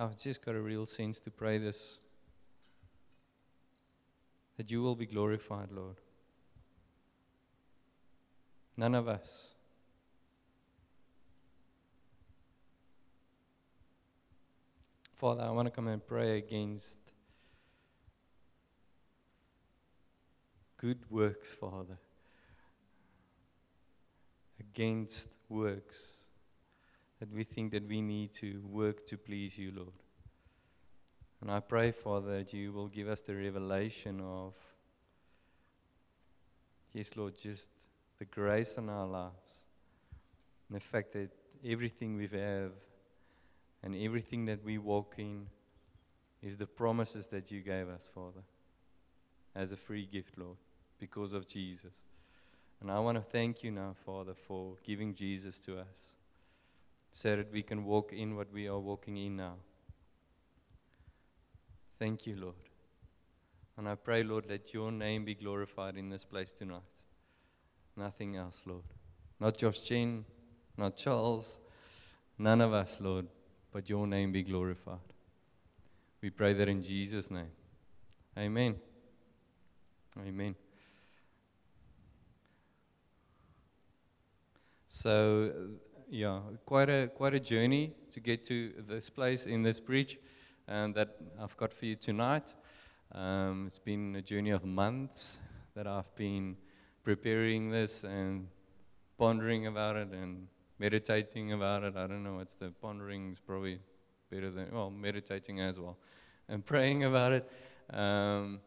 I've just got a real sense to pray this that you will be glorified, Lord. None of us. Father, I want to come and pray against good works, Father. Against works that we think that we need to work to please you, Lord. And I pray, Father, that you will give us the revelation of, yes, Lord, just the grace in our lives. And the fact that everything we have and everything that we walk in is the promises that you gave us, Father, as a free gift, Lord, because of Jesus. And I want to thank you now, Father, for giving Jesus to us so that we can walk in what we are walking in now. Thank you, Lord. And I pray, Lord, let your name be glorified in this place tonight. Nothing else, Lord. Not Josh Chen, not Charles, none of us, Lord, but your name be glorified. We pray that in Jesus' name. Amen. Amen. So, yeah, quite a quite a journey to get to this place in this bridge, and that I've got for you tonight. Um, it's been a journey of months that I've been preparing this and pondering about it and meditating about it. I don't know what's the pondering is probably better than well meditating as well, and praying about it. Um,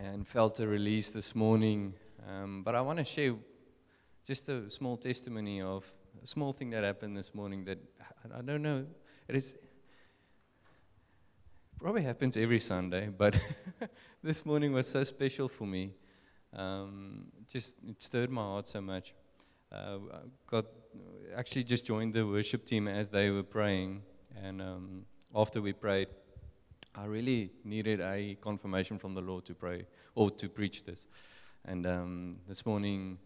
and felt a release this morning. Um, but I want to share just a small testimony of a small thing that happened this morning that I, don't know. It is probably happens every Sunday, but this morning was so special for me. Um, just it stirred my heart so much. Uh, got actually just joined the worship team as they were praying, and um, after we prayed, I really needed a confirmation from the Lord to pray or to preach this. And um, this morning,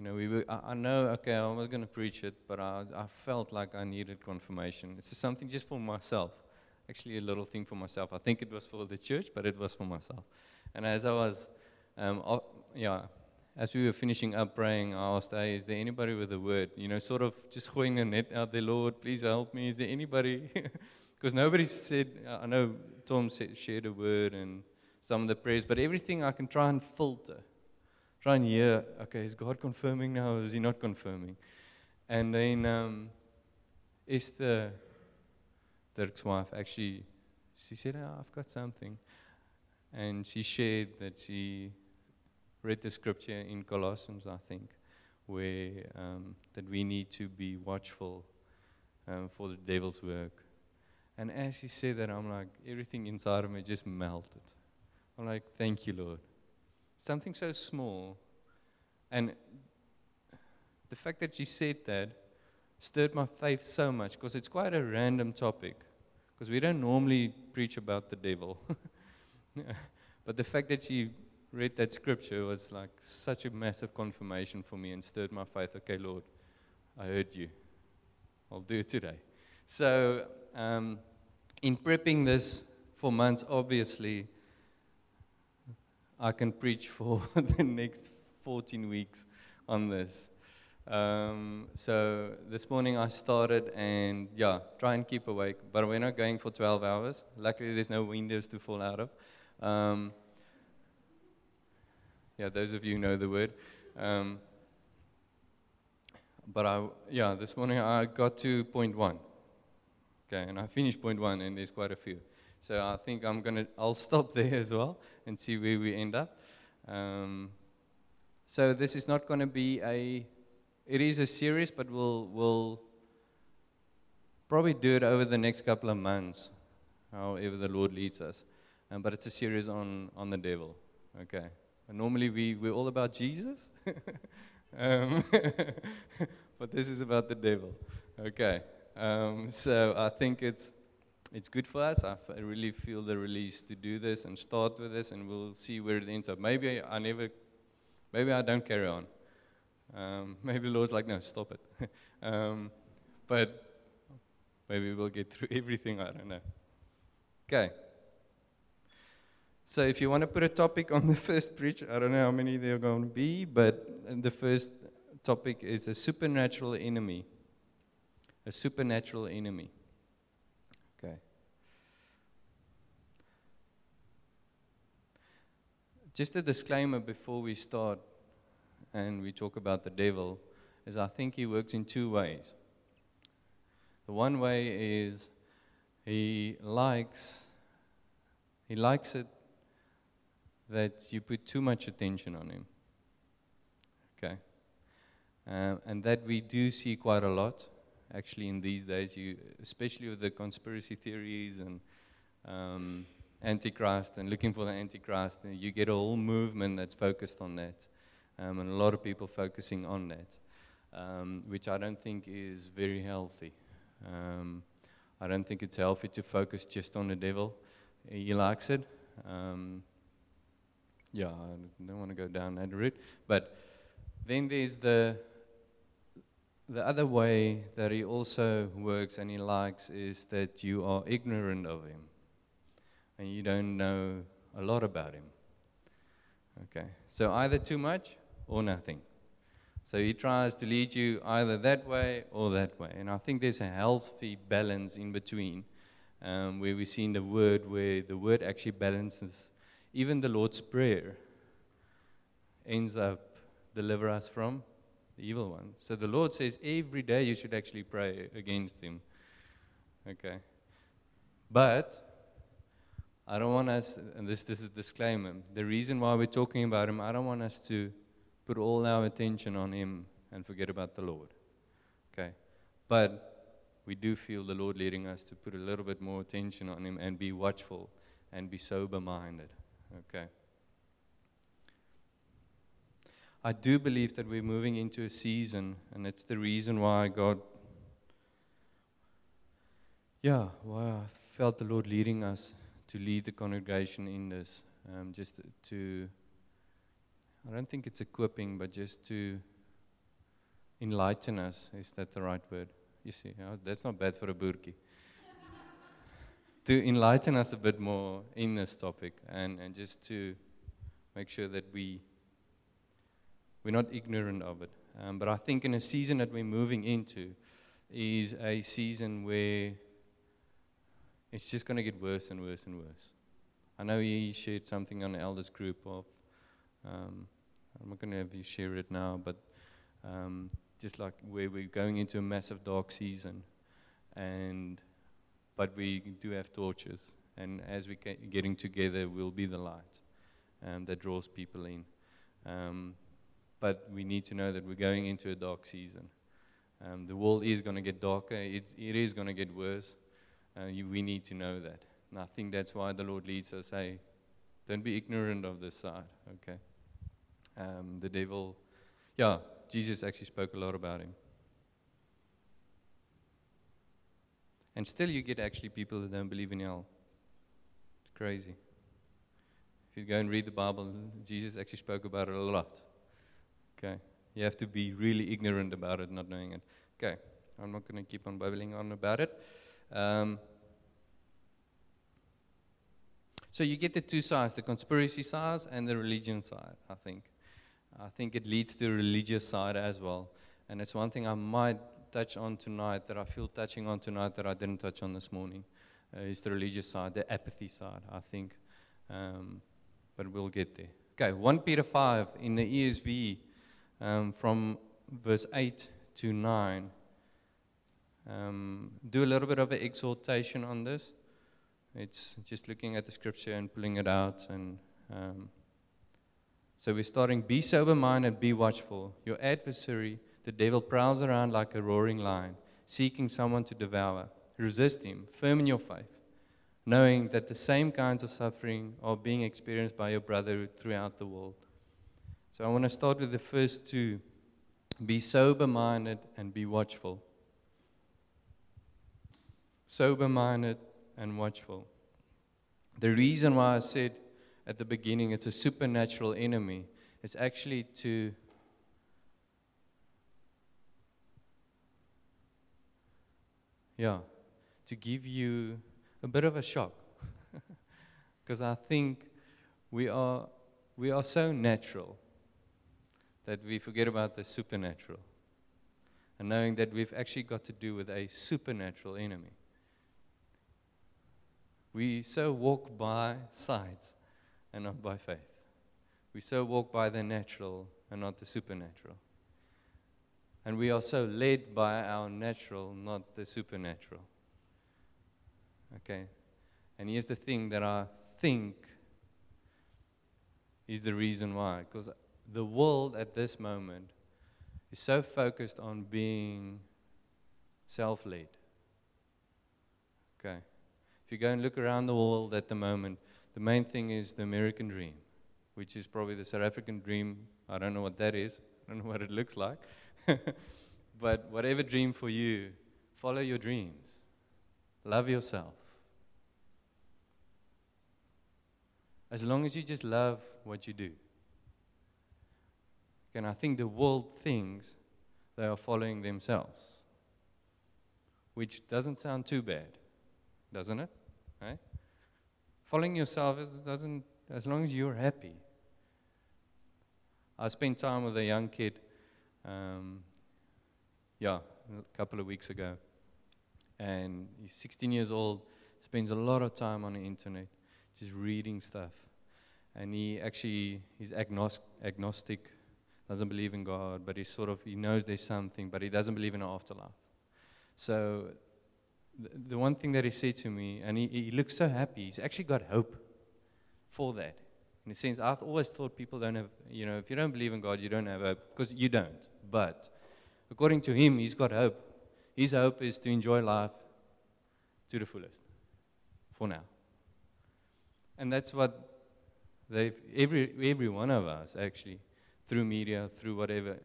you know, we were, I, I know, okay, I was going to preach it, but I, I felt like I needed confirmation. It's something just for myself, actually a little thing for myself. I think it was for the church, but it was for myself. And as I was, um, yeah, as we were finishing up praying, I asked, hey, is there anybody with a word? You know, sort of just throwing a net out there, Lord, please help me. Is there anybody? Because nobody said, I know Tom said, shared a word and some of the prayers, but everything I can try and filter, try and hear, okay, is God confirming now or is he not confirming? And then um, Esther, Dirk's wife, actually, she said, oh, I've got something. And she shared that she read the scripture in Colossians, I think, where um, that we need to be watchful um, for the devil's work. And as she said that, I'm like, everything inside of me just melted. I'm like, thank you, Lord. Something so small. And the fact that she said that stirred my faith so much because it's quite a random topic. Because we don't normally preach about the devil. but the fact that she read that scripture was like such a massive confirmation for me and stirred my faith. Okay, Lord, I heard you. I'll do it today. So, um, in prepping this for months, obviously, I can preach for the next 14 weeks on this. Um, so this morning I started and yeah, try and keep awake, but we're not going for 12 hours. Luckily, there's no windows to fall out of. Um, yeah, those of you know the word. Um, but I, yeah, this morning I got to point one. Okay, and I finished point one, and there's quite a few. So I think I'm gonna, I'll stop there as well and see where we end up. Um, so this is not going to be a, it is a series, but we'll we'll probably do it over the next couple of months, however the Lord leads us. Um, but it's a series on on the devil. Okay. And normally we we're all about Jesus, um, but this is about the devil. Okay. Um, so I think it's it's good for us. I, really feel the release to do this and start with this, and we'll see where it ends up. Maybe I never, maybe I don't carry on. Um, maybe the Lord's like, no, stop it. um, but Maybe we'll get through everything. I don't know. Okay. So if you want to put a topic on the first preach, I don't know how many there are going to be, but the first topic is a supernatural enemy. A supernatural enemy. Okay. Just a disclaimer before we start and we talk about the devil is I think he works in two ways. The one way is he likes he likes it that you put too much attention on him. Okay. Um, and that we do see quite a lot, actually, in these days, you, especially with the conspiracy theories and um, Antichrist and looking for the Antichrist, you get a whole movement that's focused on that, um, and a lot of people focusing on that, um, which I don't think is very healthy. Um, I don't think it's healthy to focus just on the devil. He likes it. Um, yeah, I don't want to go down that route. But then there's the the other way that he also works and he likes is that you are ignorant of him and you don't know a lot about him. Okay, so either too much or nothing. So he tries to lead you either that way or that way. And I think there's a healthy balance in between um, where we see in the word where the word actually balances even the Lord's Prayer ends up deliver us from the evil one. So the Lord says every day you should actually pray against him. Okay. But I don't want us, and this, this is disclaimer, the reason why we're talking about him, I don't want us to put all our attention on him and forget about the Lord. Okay. But we do feel the Lord leading us to put a little bit more attention on him and be watchful and be sober minded. Okay. I do believe that we're moving into a season, and it's the reason why God, yeah, why I felt the Lord leading us to lead the congregation in this, um, just to, I don't think it's equipping, but just to enlighten us. Is that the right word? You see, that's not bad for a burkie to enlighten us a bit more in this topic and, and just to make sure that we, we're not ignorant of it. Um, but I think in a season that we're moving into is a season where it's just going to get worse and worse and worse. I know he shared something on the elders group of, um, I'm not going to have you share it now, but um, just like where we're going into a massive dark season and but we do have torches. And as we're getting together, we'll be the light um, that draws people in. Um, but we need to know that we're going into a dark season. Um, the world is going to get darker, it's, it is going to get worse. Uh, you, we need to know that. And I think that's why the Lord leads us hey, don't be ignorant of this side, okay? Um, the devil, yeah, Jesus actually spoke a lot about him. And still, you get actually people that don't believe in hell. It's crazy. If you go and read the Bible, Jesus actually spoke about it a lot. Okay? You have to be really ignorant about it, not knowing it. Okay, I'm not going to keep on babbling on about it. Um, so you get the two sides the conspiracy side and the religion side, I think. I think it leads to the religious side as well. And it's one thing I might touch on tonight that I feel touching on tonight that I didn't touch on this morning uh, is the religious side, the apathy side, I think. Um, but we'll get there. Okay, 1 Peter 5 in the ESV um, from verse 8 to 9. Um, do a little bit of an exhortation on this. It's just looking at the scripture and pulling it out. And um, so we're starting be sober minded, be watchful. Your adversary the devil prowls around like a roaring lion, seeking someone to devour. Resist him, firm in your faith, knowing that the same kinds of suffering are being experienced by your brother throughout the world. So I want to start with the first two be sober minded and be watchful. Sober minded and watchful. The reason why I said at the beginning it's a supernatural enemy is actually to Yeah. to give you a bit of a shock. Because I think we are, we are so natural that we forget about the supernatural. And knowing that we've actually got to do with a supernatural enemy. We so walk by sight and not by faith. We so walk by the natural and not the supernatural. And we are so led by our natural, not the supernatural. Okay? And here's the thing that I think is the reason why. Because the world at this moment is so focused on being self led. Okay? If you go and look around the world at the moment, the main thing is the American dream, which is probably the South African dream. I don't know what that is, I don't know what it looks like. but whatever dream for you, follow your dreams. Love yourself. As long as you just love what you do. And I think the world thinks they are following themselves, which doesn't sound too bad, doesn't it? Following yourself is, doesn't, as long as you're happy. I spent time with a young kid, um, yeah, a couple of weeks ago. And he's 16 years old, spends a lot of time on the internet, just reading stuff. And he actually, he's agnostic, agnostic doesn't believe in God, but he sort of, he knows there's something, but he doesn't believe in an afterlife. So the, one thing that he said to me, and he, he looks so happy, he's actually got hope for that. In a sense, I've always thought people don't have, you know, if you don't believe in God, you don't have hope, because you don't. But according to him, he's got hope. His hope is to enjoy life to the fullest for now. And that's what they every, every one of us, actually, through media, through whatever,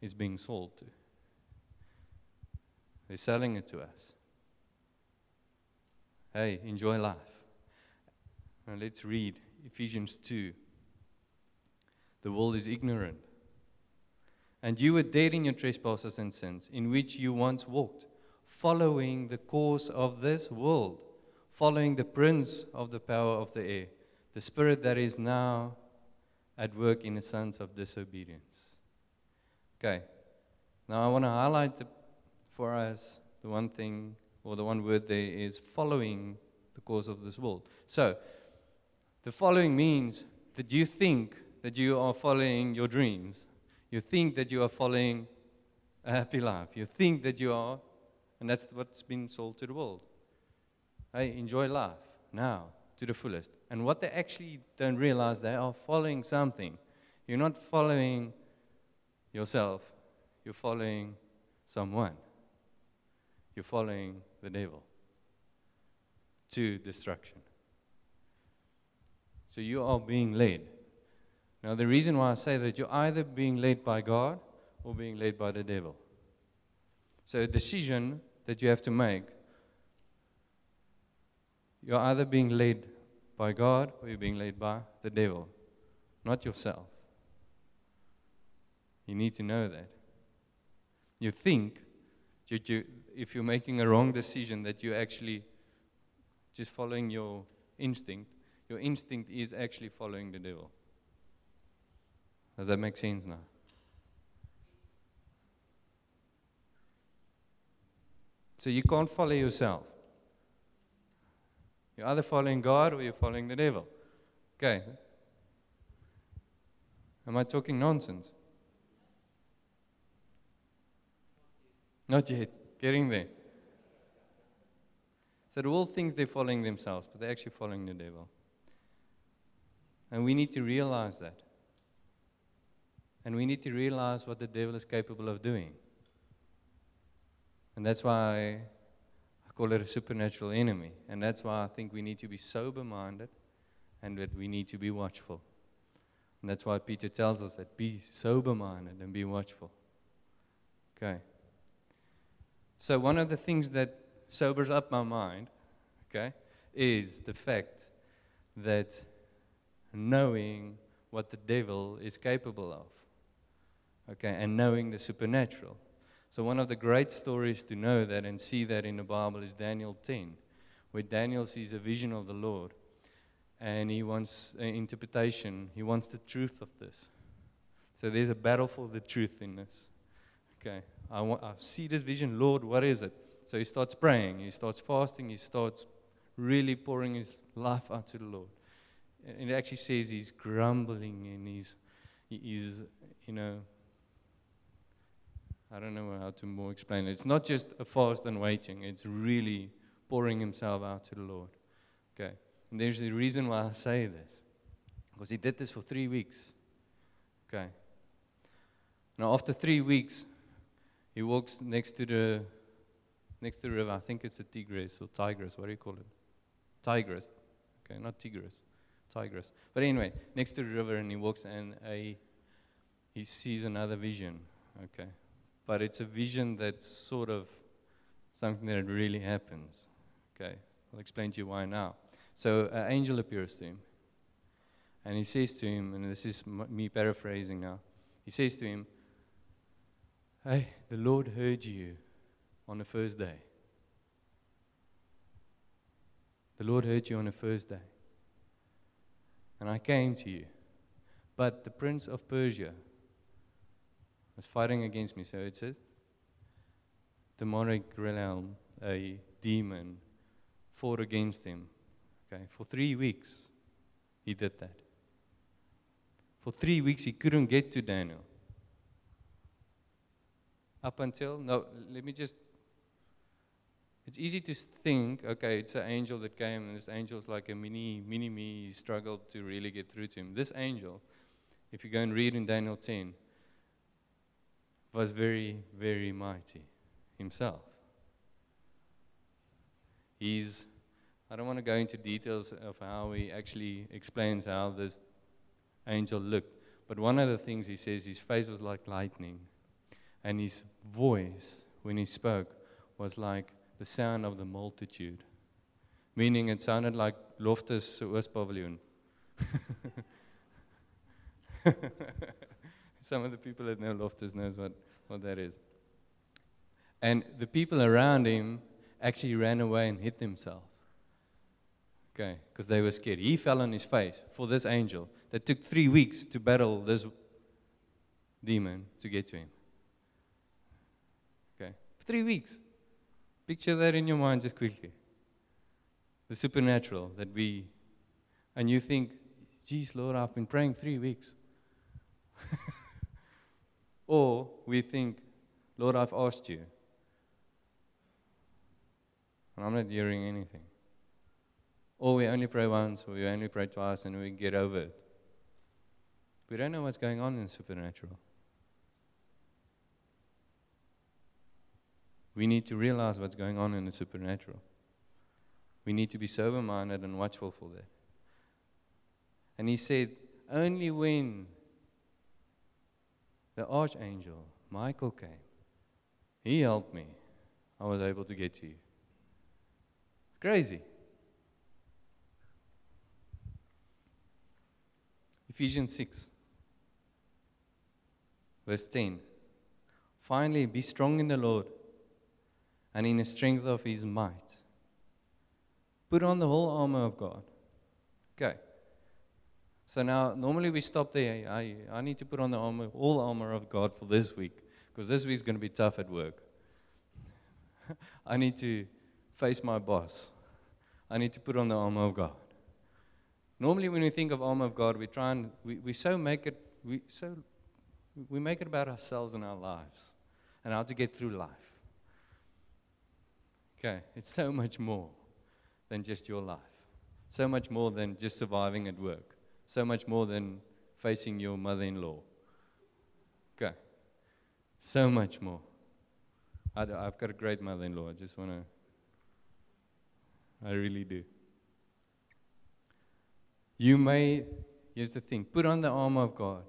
is being sold to. They're selling it to us. Hey, enjoy life. Now let's read Ephesians 2. The world is ignorant. And you were dead in your trespasses and sins, in which you once walked, following the course of this world, following the prince of the power of the air, the spirit that is now at work in the sons of disobedience. Okay. Now I want to highlight for us the one thing or the one word there is following the course of this world. So, the following means that you think that you are following your dreams. You think that you are following a happy life. You think that you are, and that's what's been sold to the world. Hey, enjoy life now to the fullest. And what they actually don't realize, they are following something. You're not following yourself, you're following someone. You're following the devil to destruction. So you are being led. Now, the reason why I say that you're either being led by God or being led by the devil. So, a decision that you have to make you're either being led by God or you're being led by the devil, not yourself. You need to know that. You think that you, if you're making a wrong decision, that you're actually just following your instinct, your instinct is actually following the devil. Does that make sense now? So you can't follow yourself. You're either following God or you're following the devil. Okay. Am I talking nonsense? Not yet. Getting there. So the world thinks they're following themselves, but they're actually following the devil. And we need to realize that. And we need to realize what the devil is capable of doing. And that's why I call it a supernatural enemy. And that's why I think we need to be sober minded and that we need to be watchful. And that's why Peter tells us that be sober minded and be watchful. Okay. So, one of the things that sobers up my mind, okay, is the fact that knowing what the devil is capable of, okay, and knowing the supernatural. So, one of the great stories to know that and see that in the Bible is Daniel 10, where Daniel sees a vision of the Lord and he wants an interpretation, he wants the truth of this. So, there's a battle for the truth in this. Okay, I, want, I see this vision, Lord, what is it? So, he starts praying, he starts fasting, he starts really pouring his life out to the Lord. And it actually says he's grumbling and he's, he's you know, I don't know how to more explain it. It's not just a fast and waiting, it's really pouring himself out to the Lord. Okay. And there's the reason why I say this. Because he did this for three weeks. Okay. Now after three weeks, he walks next to the next to the river. I think it's the Tigris or Tigris. What do you call it? Tigris. Okay, not Tigris. Tigris. But anyway, next to the river, and he walks and a he sees another vision. Okay but it's a vision that's sort of something that really happens. Okay, I'll explain to you why now. So, an angel appears to him, and he says to him, and this is me paraphrasing now, he says to him, Hey, the Lord heard you on the first day. The Lord heard you on the first day. And I came to you. But the prince of Persia, was fighting against me. So it's a demonic realm, a demon, fought against him. Okay, for three weeks, he did that. For three weeks, he couldn't get to Daniel. Up until, no, let me just. It's easy to think, okay, it's an angel that came, and this angel's like a mini, mini me. He struggled to really get through to him. This angel, if you go and read in Daniel 10, was very, very mighty himself. He's, I don't want to go into details of how he actually explains how this angel looked, but one of the things he says, his face was like lightning, and his voice, when he spoke, was like the sound of the multitude, meaning it sounded like Loftus Oostpaviljoen. Some of the people that know Loftus knows what, what that is. And the people around him actually ran away and hid themselves. Okay, because they were scared. He fell on his face for this angel that took three weeks to battle this demon to get to him. Three weeks. Picture that in your mind just quickly. The supernatural that we, and you think, geez, Lord, I've been praying three weeks. Or we think, Lord, I've asked you. And I'm not hearing anything. Or we only pray once, or we only pray twice, and we get over it. We don't know what's going on in the supernatural. We need to realize what's going on in the supernatural. We need to be sober minded and watchful for that. And he said, only when the archangel, Michael, came. He helped me. I was able to get to you. It's crazy. Ephesians 6, verse 10. Finally, be strong in the Lord and in the strength of his might. Put on the whole armor of God. Okay. So now, normally we stop there. I, I need to put on the armor, all armor of God for this week, because this week's going to be tough at work. I need to face my boss. I need to put on the armor of God. Normally, when we think of armor of God, we try and we, we so make it we so we make it about ourselves and our lives and how to get through life. Okay, it's so much more than just your life. So much more than just surviving at work so much more than facing your mother in law. Okay. So much more. I, have got a great mother in law. I just want to, I really do. You may, here's the thing put on the armor of God.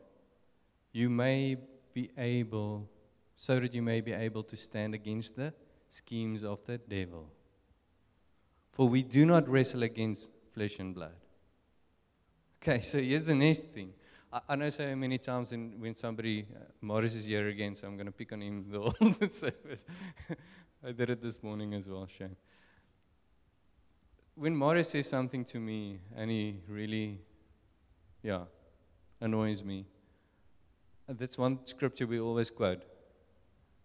You may be able, so that you may be able to stand against the schemes of the devil. For we do not wrestle against flesh and blood Okay, so here's the next thing. I, I know so many times in, when somebody, uh, Morris is here again, so I'm going to pick on him the whole service. I did it this morning as well, shame. When Morris says something to me and he really, yeah, annoys me, that's one scripture we always quote,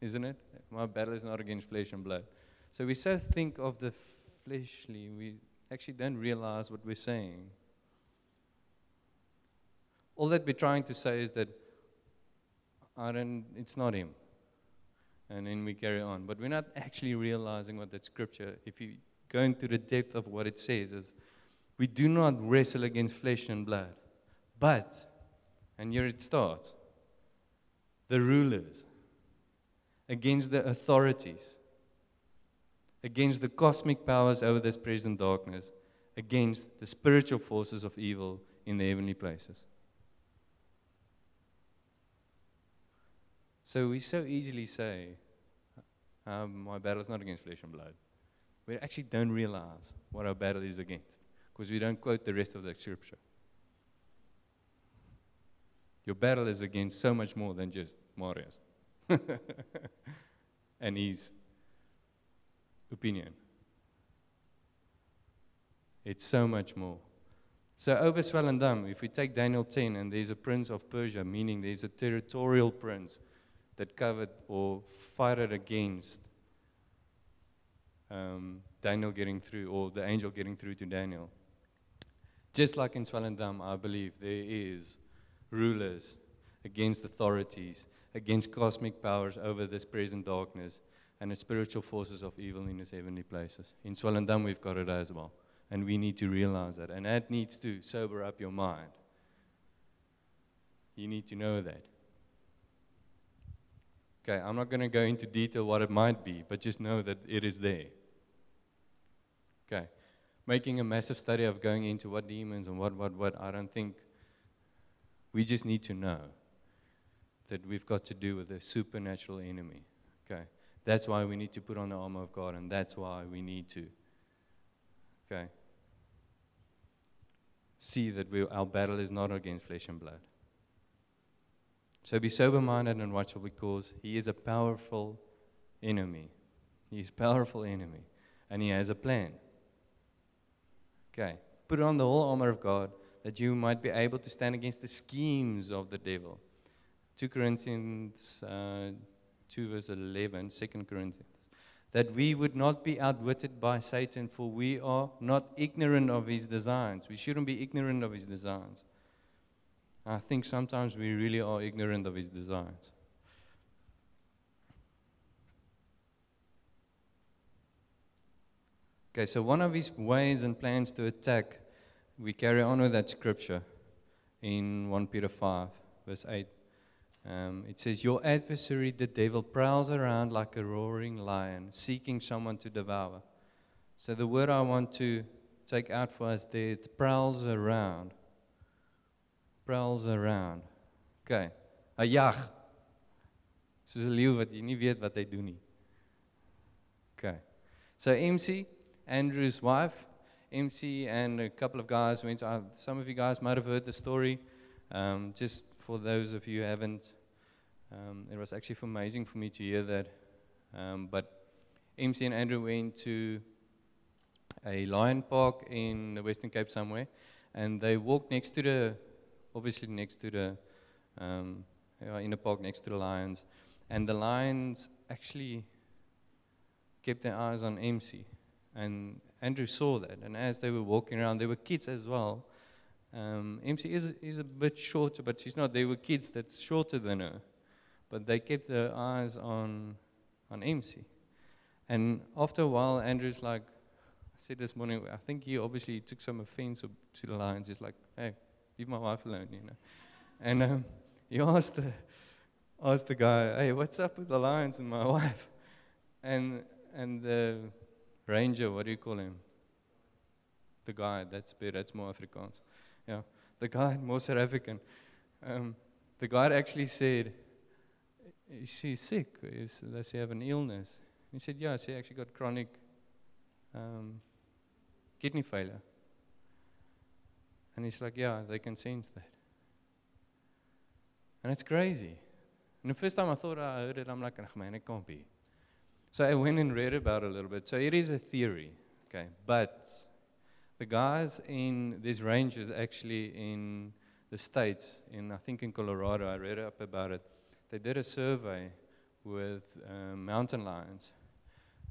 isn't it? My battle is not against flesh and blood. So we so think of the fleshly, we actually don't realize what we're saying. All that we're trying to say is that I don't, it's not him. And then we carry on. But we're not actually realizing what that scripture, if you go into the depth of what it says, is we do not wrestle against flesh and blood. But, and here it starts, the rulers, against the authorities, against the cosmic powers over this present darkness, against the spiritual forces of evil in the heavenly places. So we so easily say, um, my battle is not against flesh and blood. We actually don't realize what our battle is against because we don't quote the rest of the scripture. Your battle is against so much more than just Marius and his opinion. It's so much more. So over Swellendam, if we take Daniel 10 and there's a prince of Persia, meaning there's a territorial prince that covered or fought against um, Daniel getting through or the angel getting through to Daniel. Just like in Swellendam, I believe there is rulers against authorities, against cosmic powers over this present darkness, and the spiritual forces of evil in these heavenly places. In Swellendam, we've got it as well. And we need to realize that. And that needs to sober up your mind. You need to know that. Okay, I'm not going to go into detail what it might be, but just know that it is there. Okay. Making a massive study of going into what demons and what, what, what, I don't think we just need to know that we've got to do with a supernatural enemy. Okay. That's why we need to put on the armor of God, and that's why we need to. Okay. See that we, our battle is not against flesh and blood. So be sober minded and watchful because he is a powerful enemy. He's a powerful enemy. And he has a plan. Okay. Put on the whole armor of God that you might be able to stand against the schemes of the devil. 2 Corinthians uh, 2, verse 11, 2 Corinthians. That we would not be outwitted by Satan, for we are not ignorant of his designs. We shouldn't be ignorant of his designs. I think sometimes we really are ignorant of his designs. Okay, so one of his ways and plans to attack, we carry on with that scripture in 1 Peter 5, verse 8. Um, it says, Your adversary, the devil, prowls around like a roaring lion, seeking someone to devour. So the word I want to take out for us there is prowls around. Prowls around. Okay. Jag. Soos 'n leeu wat jy nie weet wat hy doen nie. Okay. So MC, Andrew's wife, MC and a couple of guys went out. Some of you guys might have heard the story. Um, just for those of you who haven't, um, it was actually amazing for me to hear that. Um, but MC and Andrew went to a lion park in the Western Cape somewhere, and they walked next to the, obviously next to the, um, in the park next to the lions, and the lions actually kept their eyes on MC, and Andrew saw that, and as they were walking around, there were kids as well, um, MC is, is a bit shorter, but she's not. There were kids that's shorter than her, but they kept their eyes on, on MC. And after a while, Andrew's like, I said this morning, I think he obviously took some offense to the lions. He's like, hey, leave my wife alone, you know. And um, he asked the, asked the guy, hey, what's up with the lions and my wife? And, and the ranger, what do you call him? The guy, that's better, that's more Afrikaans. Yeah, the guy, more South African, um, the guy actually said, Is she sick? Is, does she have an illness? He said, Yeah, she actually got chronic um, kidney failure. And he's like, Yeah, they can sense that. And it's crazy. And the first time I thought I heard it, I'm like, oh, man, it can't be. So I went and read about it a little bit. So it is a theory, okay? But the guys in these ranges actually in the States, in I think in Colorado, I read up about it. They did a survey with uh, mountain lions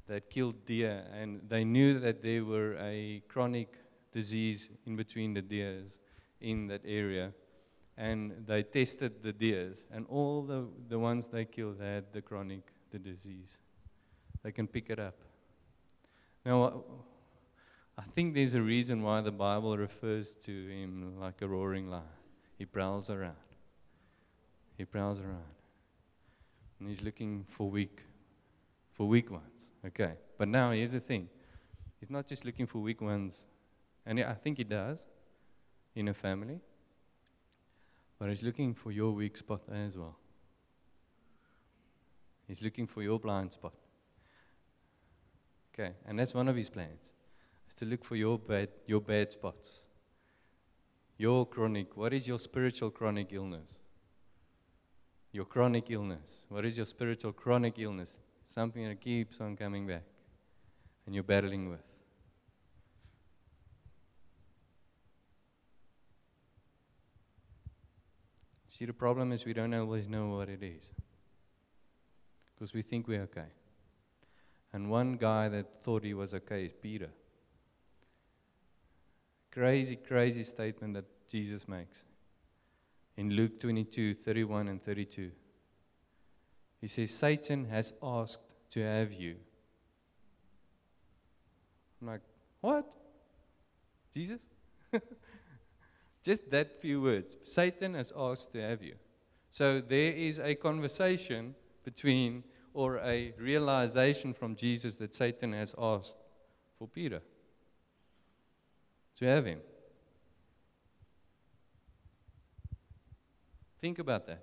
that killed deer, and they knew that there were a chronic disease in between the deers in that area. And they tested the deers, and all the, the ones they killed had the chronic the disease. They can pick it up. Now, I think there's a reason why the Bible refers to him like a roaring lion. He prowls around. He prowls around. And he's looking for weak, for weak ones. Okay. But now here's the thing. He's not just looking for weak ones, and I think he does in a family. But he's looking for your weak spot as well. He's looking for your blind spot. Okay, and that's one of his plans. Is to look for your bad your bad spots. Your chronic, what is your spiritual chronic illness? Your chronic illness. What is your spiritual chronic illness? Something that keeps on coming back and you're battling with. See, the problem is we don't always know what it is because we think we're okay. And one guy that thought he was okay is Peter. Crazy, crazy statement that Jesus makes in Luke 22 31 and 32. He says, Satan has asked to have you. I'm like, what? Jesus? Just that few words. Satan has asked to have you. So there is a conversation between or a realization from Jesus that Satan has asked for Peter to have him. Think about that.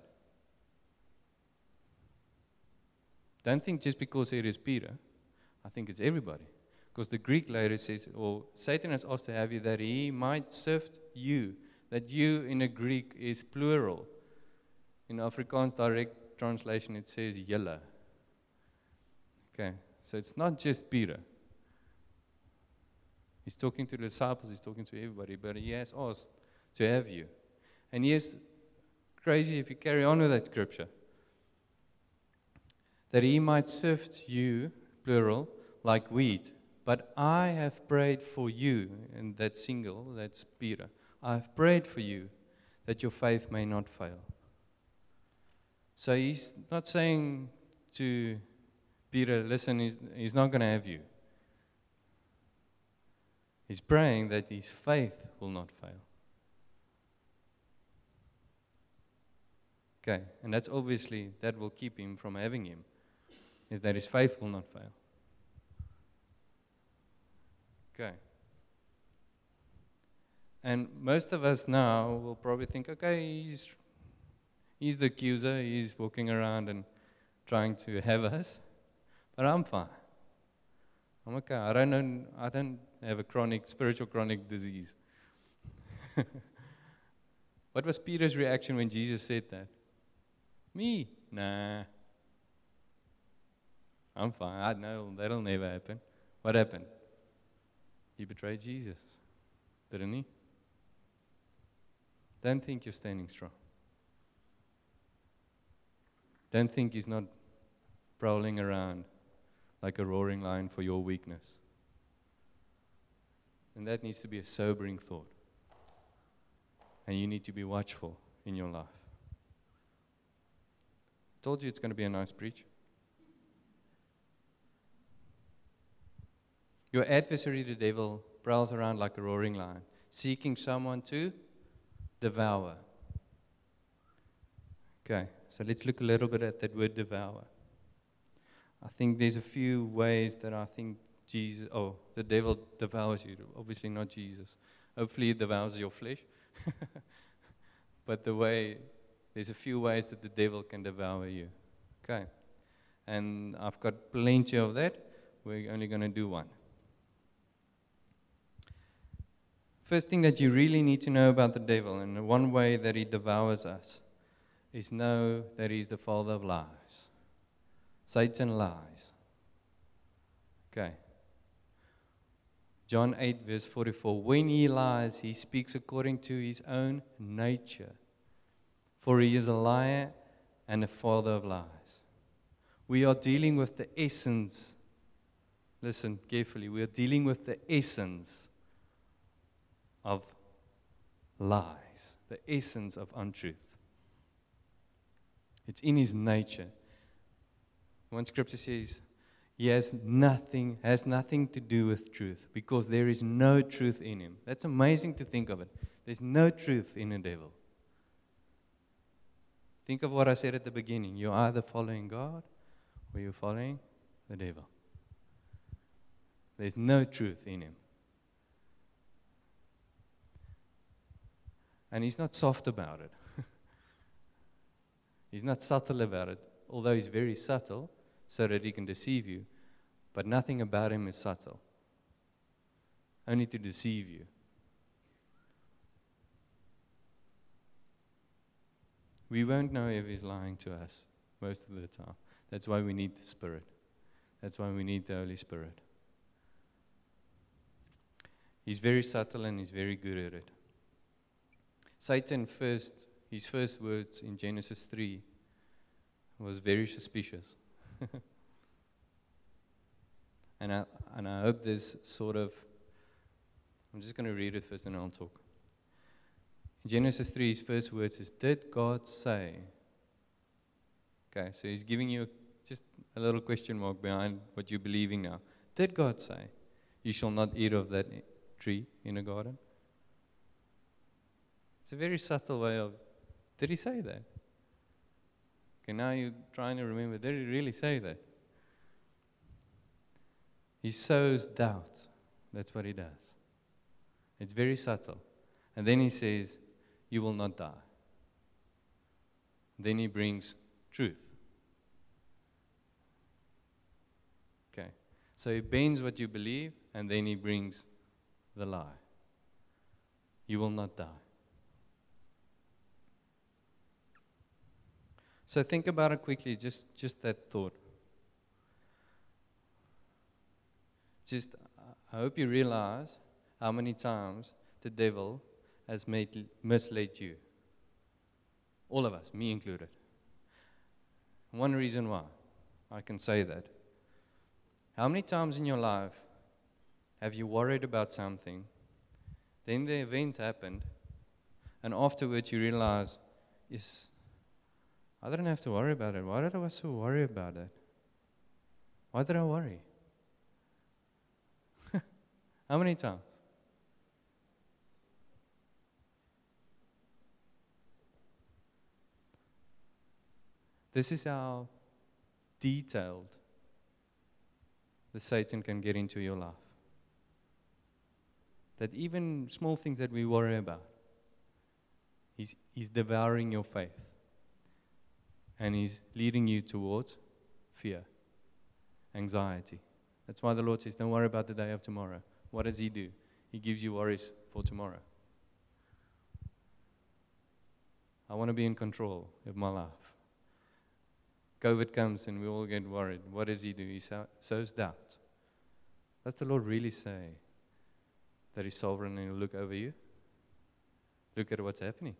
Don't think just because it is Peter, I think it's everybody. Because the Greek later says, or Satan has asked to have you that he might sift you. That you in a Greek is plural. In Afrikaans direct translation, it says julle. Okay, so it's not just Peter. He's talking to the disciples, he's talking to everybody, but he has asked to have you. And he is crazy if you carry on with that scripture. That he might sift you, plural, like wheat. But I have prayed for you, and that single, that's Peter. I have prayed for you that your faith may not fail. So he's not saying to Peter, listen, he's, he's not going to have you. He's praying that his faith will not fail. Okay, and that's obviously, that will keep him from having him, is that his faith will not fail. Okay. And most of us now will probably think, okay, he's, he's the accuser, he's walking around and trying to have us. But I'm fine. I'm okay. I don't, know, I don't have a chronic, spiritual chronic disease. what was Peter's reaction when Jesus said that? Me? Nah. I'm fine. I know that'll never happen. What happened? He betrayed Jesus, didn't he? Don't think you're standing strong. Don't think he's not prowling around like a roaring lion for your weakness. And that needs to be a sobering thought. And you need to be watchful in your life. Told you it's going to be a nice preach. Your adversary, the devil, prowls around like a roaring lion, seeking someone to devour. Okay, so let's look a little bit at that word devour. I think there's a few ways that I think Jesus, oh, the devil devours you. Obviously, not Jesus. Hopefully, it devours your flesh. but the way, there's a few ways that the devil can devour you. Okay. And I've got plenty of that. We're only going to do one. First thing that you really need to know about the devil, and the one way that he devours us, is know that he's the father of lies. Satan lies. Okay. John 8, verse 44 When he lies, he speaks according to his own nature, for he is a liar and a father of lies. We are dealing with the essence. Listen carefully. We are dealing with the essence of lies, the essence of untruth. It's in his nature. One scripture says, he has nothing, has nothing to do with truth because there is no truth in him. That's amazing to think of it. There's no truth in the devil. Think of what I said at the beginning. You're either following God or you're following the devil. There's no truth in him. And he's not soft about it. he's not subtle about it, although he's very subtle so that he can deceive you. But nothing about him is subtle, only to deceive you. We won't know if he's lying to us most of the time. That's why we need the Spirit. That's why we need the Holy Spirit. He's very subtle and he's very good at it. Satan first, his first words in Genesis 3 was very suspicious. and, I, and I hope this sort of, I'm just going to read it first and I'll talk. In Genesis 3, his first words is, Did God say? Okay, so he's giving you just a little question mark behind what you're believing now. Did God say, You shall not eat of that tree in the garden? It's a very subtle way of, did he say that? Okay, now you're trying to remember, did he really say that? He sows doubt. That's what he does. It's very subtle. And then he says, You will not die. Then he brings truth. Okay. So he bends what you believe, and then he brings the lie. You will not die. So think about it quickly, just, just that thought. Just, I hope you realize how many times the devil has made, misled you. All of us, me included. One reason why I can say that. How many times in your life have you worried about something, then the event happened, and afterwards you realize, yes, I didn't have to worry about it. Why did I so worry about it? Why did I worry? How many times? This is how detailed the Satan can get into your life. That even small things that we worry about, he's, he's devouring your faith and He's leading you towards fear, anxiety. That's why the Lord says, Don't worry about the day of tomorrow. What does He do? He gives you worries for tomorrow. I want to be in control of my life. COVID comes and we all get worried. What does He do? He sows doubt. Does the Lord really say that He's sovereign and He'll look over you? Look at what's happening.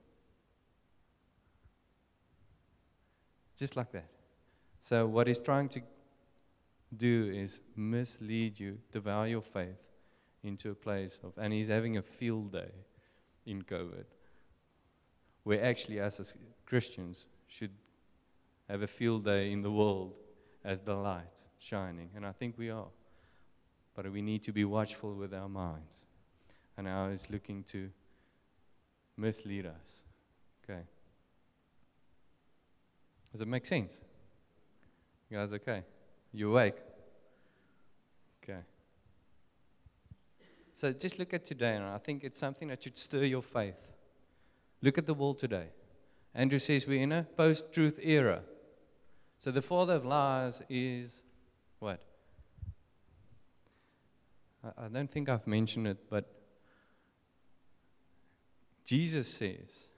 Just like that. So, what he's trying to do is mislead you, devour your faith into a place of, and he's having a field day in COVID, where actually, us as Christians, should have a field day in the world as the light shining. And I think we are. But we need to be watchful with our minds. And now is looking to mislead us. Okay. Does it make sense? You guys okay? You awake? Okay. So just look at today, and I think it's something that should stir your faith. Look at the world today. Andrew says we're in a post truth era. So the father of lies is what? I, I don't think I've mentioned it, but Jesus says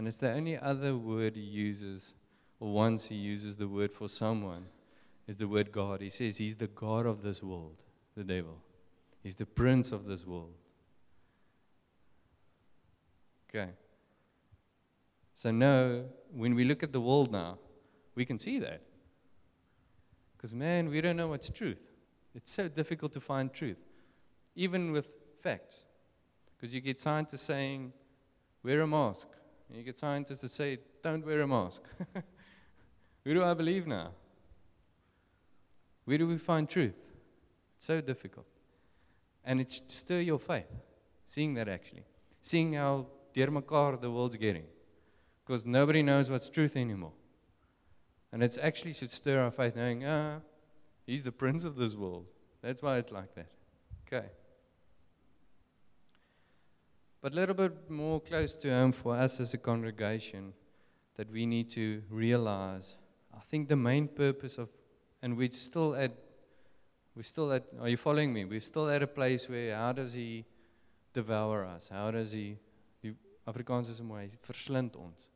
And it's the only other word he uses, or once he uses the word for someone, is the word God. He says he's the God of this world, the devil. He's the prince of this world. Okay. So, no, when we look at the world now, we can see that. Because, man, we don't know what's truth. It's so difficult to find truth, even with facts. Because you get scientists saying, wear a mask. And you get scientists that say, don't wear a mask. Who do I believe now? Where do we find truth? It's so difficult. And it should stir your faith, seeing that actually. Seeing how dear mekaar the world's getting. Because nobody knows what's truth anymore. And it actually should stir our faith, knowing, ah, he's the prince of this world. That's why it's like that. Okay. But a little bit more close to home for us as a congregation that we need to realize. I think the main purpose of, and we're still at, we're still at, are you following me? We're still at a place where how does he devour us? How does he, Afrikaans is mooi, verslind ons.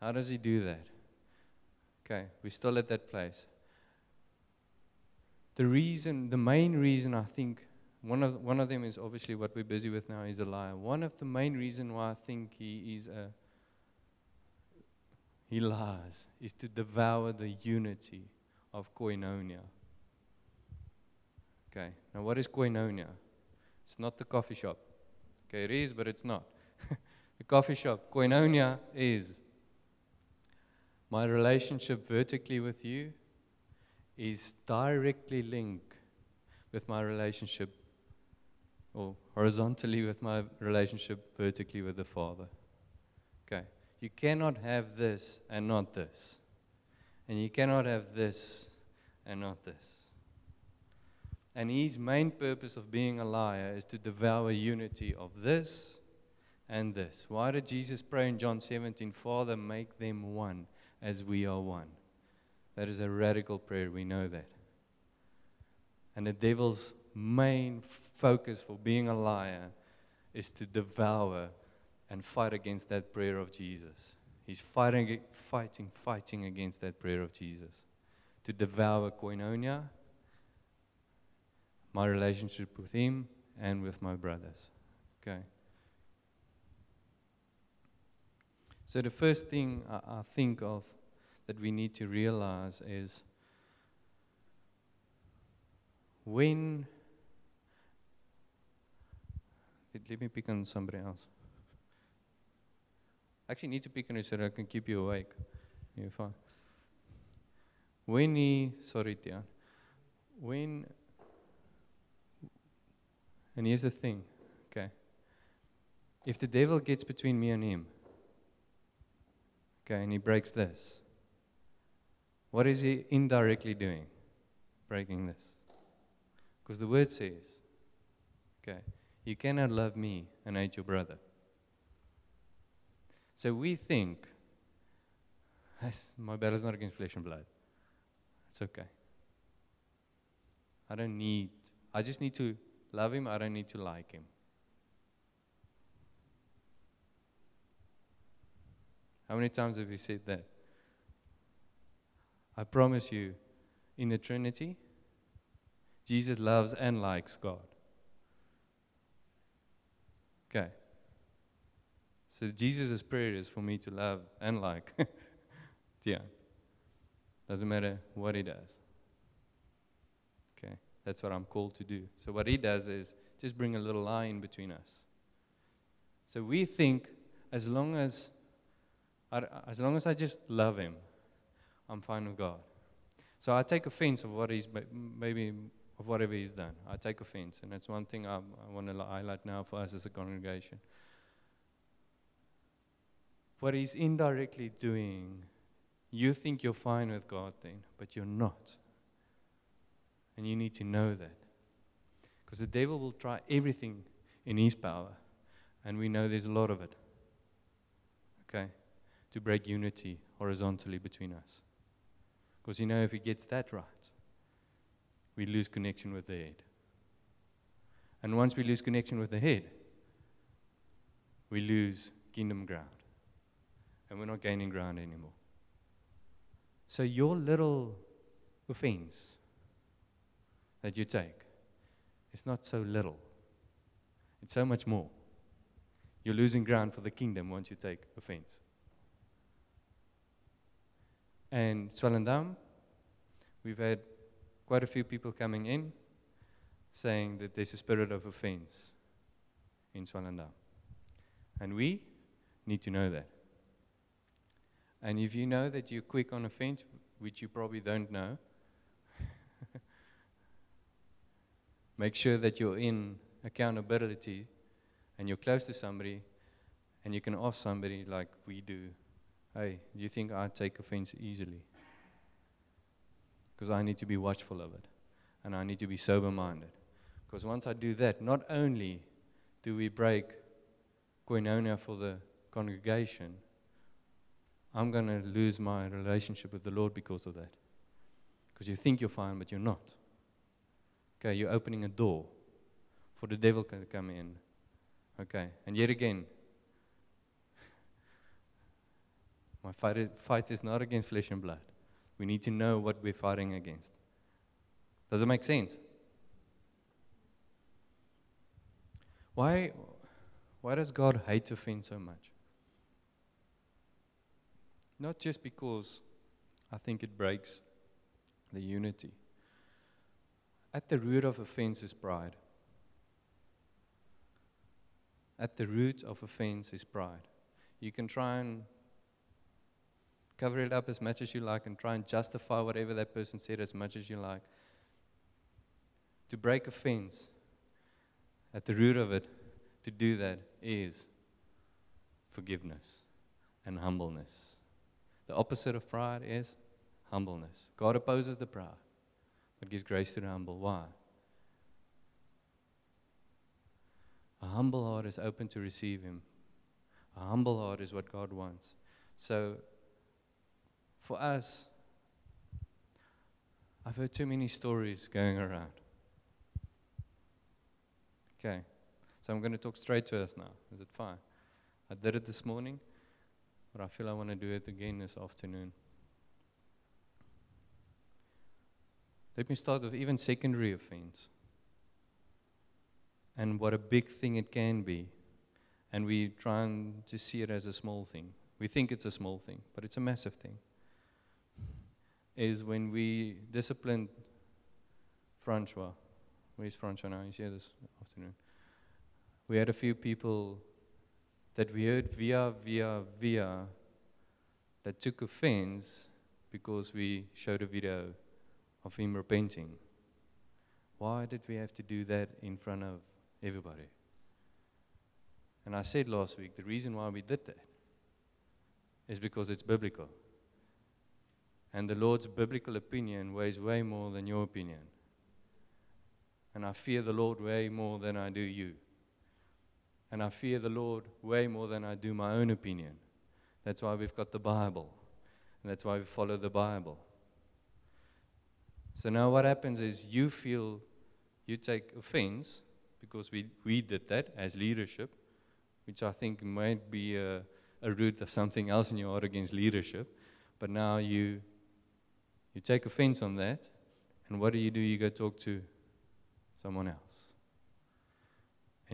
How does he do that? Okay, we're still at that place. The reason, the main reason I think one of, one of them is obviously what we're busy with now is a liar. One of the main reasons why I think he is a he lies is to devour the unity of koinonia. Okay, now what is koinonia? It's not the coffee shop. Okay, it is, but it's not. the coffee shop. Koinonia is my relationship vertically with you is directly linked with my relationship or horizontally with my relationship vertically with the Father. Okay. You cannot have this and not this. And you cannot have this and not this. And his main purpose of being a liar is to devour unity of this and this. Why did Jesus pray in John 17, Father, make them one as we are one? That is a radical prayer. We know that. And the devil's main focus for being a liar is to devour and fight against that prayer of Jesus. He's fighting, fighting, fighting against that prayer of Jesus. To devour koinonia, my relationship with Him, and with my brothers. Okay. So, the first thing I, I think of that we need to realize is when let me pick on somebody else. I actually need to pick on you so that I can keep you awake. You're fine. When he, sorry, Tian, when, and here's the thing, okay. If the devil gets between me and him, okay, and he breaks this, what is he indirectly doing? Breaking this. Because the word says, okay, you cannot love me and hate your brother. So we think, my battle is not against flesh and blood. It's okay. I don't need, I just need to love him, I don't need to like him. How many times have you said that? I promise you, in the Trinity, Jesus loves and likes God. Okay. So Jesus' prayer is for me to love and like Yeah. Doesn't matter what he does. Okay. That's what I'm called to do. So what he does is just bring a little line between us. So we think as long as as long as I just love him, I'm fine with God. So I take offense of what he's maybe of whatever he's done. I take offense, and that's one thing I, I want to highlight now for us as a congregation. What he's indirectly doing, you think you're fine with God then, but you're not. And you need to know that. Because the devil will try everything in his power, and we know there's a lot of it. Okay? To break unity horizontally between us. Because you know, if he gets that right, we lose connection with the head. And once we lose connection with the head, we lose kingdom ground. and we're not gaining ground anymore. So your little offense that you take is not so little, it's so much more. You're losing ground for the kingdom once you take offense. And Swellendam, we've had quite a few people coming in saying that there's a spirit of offense in Swellendam. And we need to know that. And if you know that you're quick on offense, which you probably don't know, make sure that you're in accountability and you're close to somebody and you can ask somebody like we do, hey, do you think I take offense easily? Because I need to be watchful of it and I need to be sober minded. Because once I do that, not only do we break koinonia for the congregation, I'm going to lose my relationship with the Lord because of that. Because you think you're fine, but you're not. Okay, you're opening a door for the devil to come in. Okay, and yet again, my fight is, fight is not against flesh and blood. We need to know what we're fighting against. Does it make sense? Why, why does God hate offense so much? Not just because I think it breaks the unity. At the root of offense is pride. At the root of offense is pride. You can try and cover it up as much as you like and try and justify whatever that person said as much as you like. To break offense, at the root of it, to do that is forgiveness and humbleness. The opposite of pride is humbleness. God opposes the proud, but gives grace to the humble. Why? A humble heart is open to receive Him. A humble heart is what God wants. So, for us, I've heard too many stories going around. Okay, so I'm going to talk straight to us now. Is it fine? I did it this morning. But I feel I want to do it again this afternoon. Let me start with even secondary offense and what a big thing it can be. And we try and just see it as a small thing. We think it's a small thing, but it's a massive thing. Is when we disciplined Francois. Where's Francois now? He's here this afternoon. We had a few people that we heard via, via, via that took offense because we showed a video of him repenting. Why did we have to do that in front of everybody? And I said last week the reason why we did that is because it's biblical. And the Lord's biblical opinion weighs way more than your opinion. And I fear the Lord way more than I do you. And I fear the Lord way more than I do my own opinion. That's why we've got the Bible. And that's why we follow the Bible. So now what happens is you feel you take offense because we, we did that as leadership, which I think might be a, a root of something else in your heart against leadership. But now you you take offense on that, and what do you do? You go talk to someone else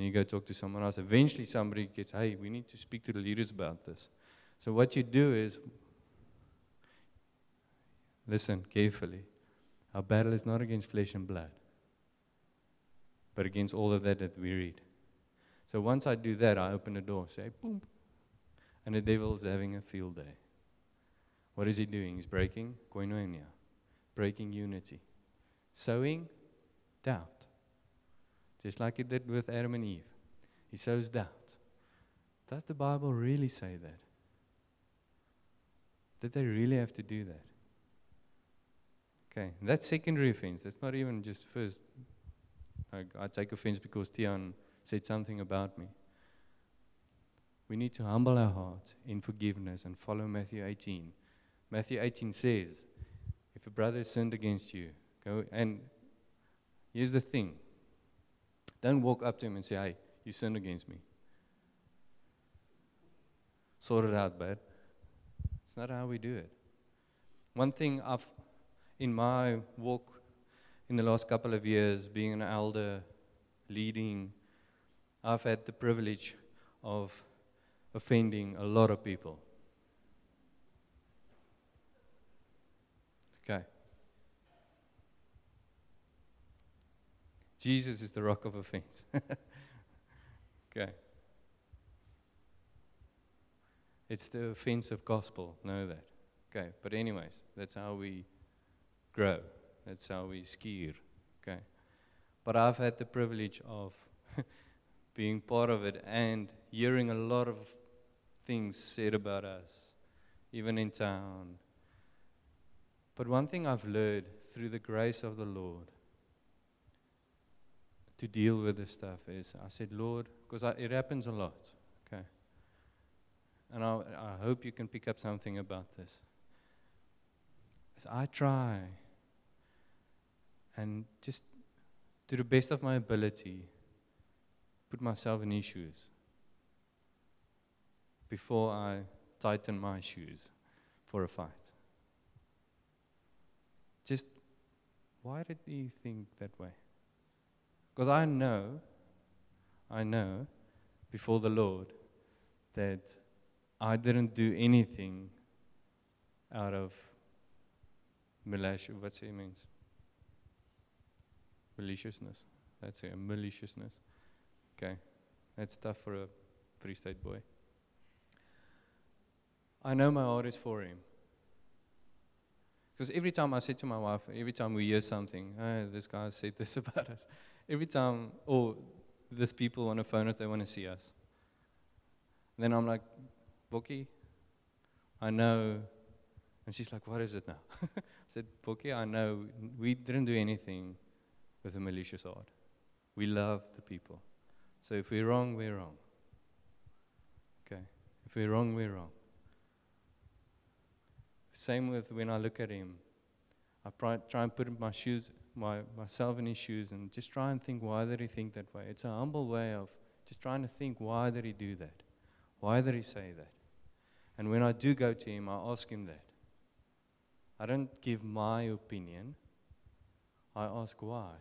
and you go talk to someone else. Eventually, somebody gets, hey, we need to speak to the leaders about this. So, what you do is listen carefully. Our battle is not against flesh and blood, but against all of that that we read. So, once I do that, I open the door, say, boom, and the devil is having a field day. What is he doing? He's breaking koinonia, breaking unity, sowing doubt just like he did with Adam and Eve. He sows doubt. Does the Bible really say that? Did they really have to do that? Okay, that's secondary offense. That's not even just first. I, I take offense because Tian said something about me. We need to humble our hearts in forgiveness and follow Matthew 18. Matthew 18 says, if a brother sinned against you, go and here's the thing don't walk up to him and say, hey, you sinned against me. Sort it out, bud. It's not how we do it. One thing I've, in my walk in the last couple of years, being an elder, leading, I've had the privilege of offending a lot of people. Okay. Jesus is the rock of offense. okay. It's the offensive gospel, know that. Okay, but anyways, that's how we grow. That's how we skier. Okay. But I've had the privilege of being part of it and hearing a lot of things said about us, even in town. But one thing I've learned through the grace of the Lord to deal with this stuff is I said, Lord, because it happens a lot, okay? And I, I hope you can pick up something about this. As I try and just to the best of my ability, put myself in his shoes before I tighten my shoes for a fight. Just why did he think that way? Because I know, I know before the Lord that I didn't do anything out of malicious, what's it means? Maliciousness. That's it, maliciousness. Okay. That's tough for a Free State boy. I know my heart is for him. Because every time I say to my wife, every time we hear something, oh, this guy said this about us, every time, oh, these people want to phone us, they want to see us. then I'm like, Bookie, I know. And she's like, what is it now? I said, Bookie, I know we didn't do anything with a malicious heart. We love the people. So if we're wrong, we're wrong. Okay? If we're wrong, we're wrong. Same with when I look at him. I try and put my shoes, my, myself in his shoes and just try and think, why did he think that way? It's a humble way of just trying to think, why did he do that? Why did he say that? And when I do go to him, I ask him that. I don't give my opinion, I ask why.